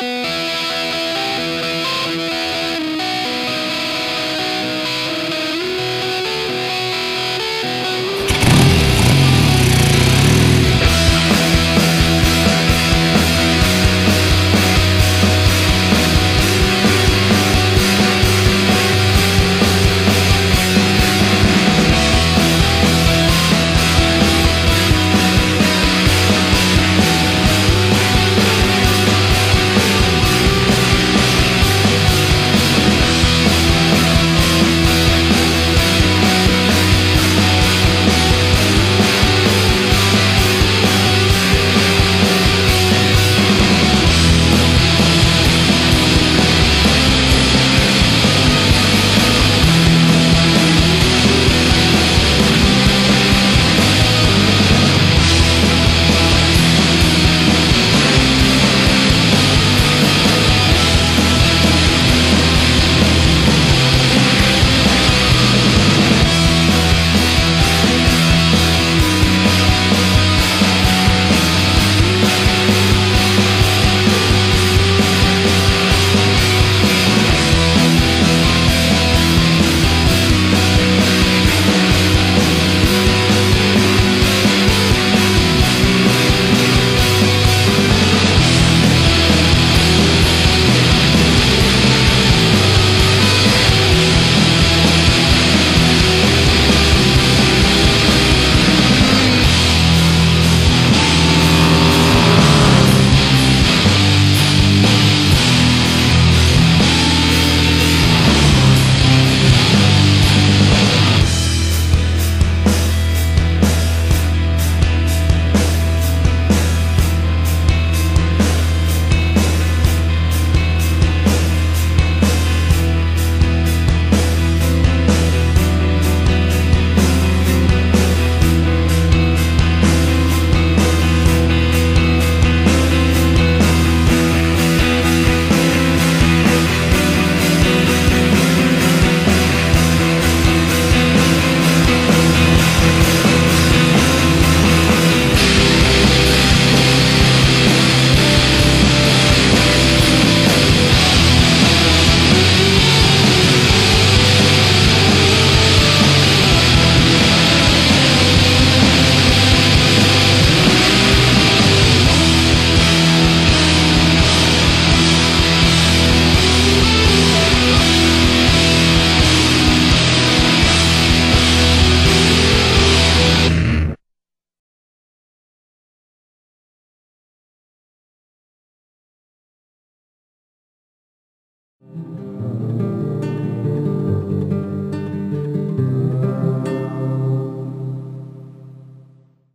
Música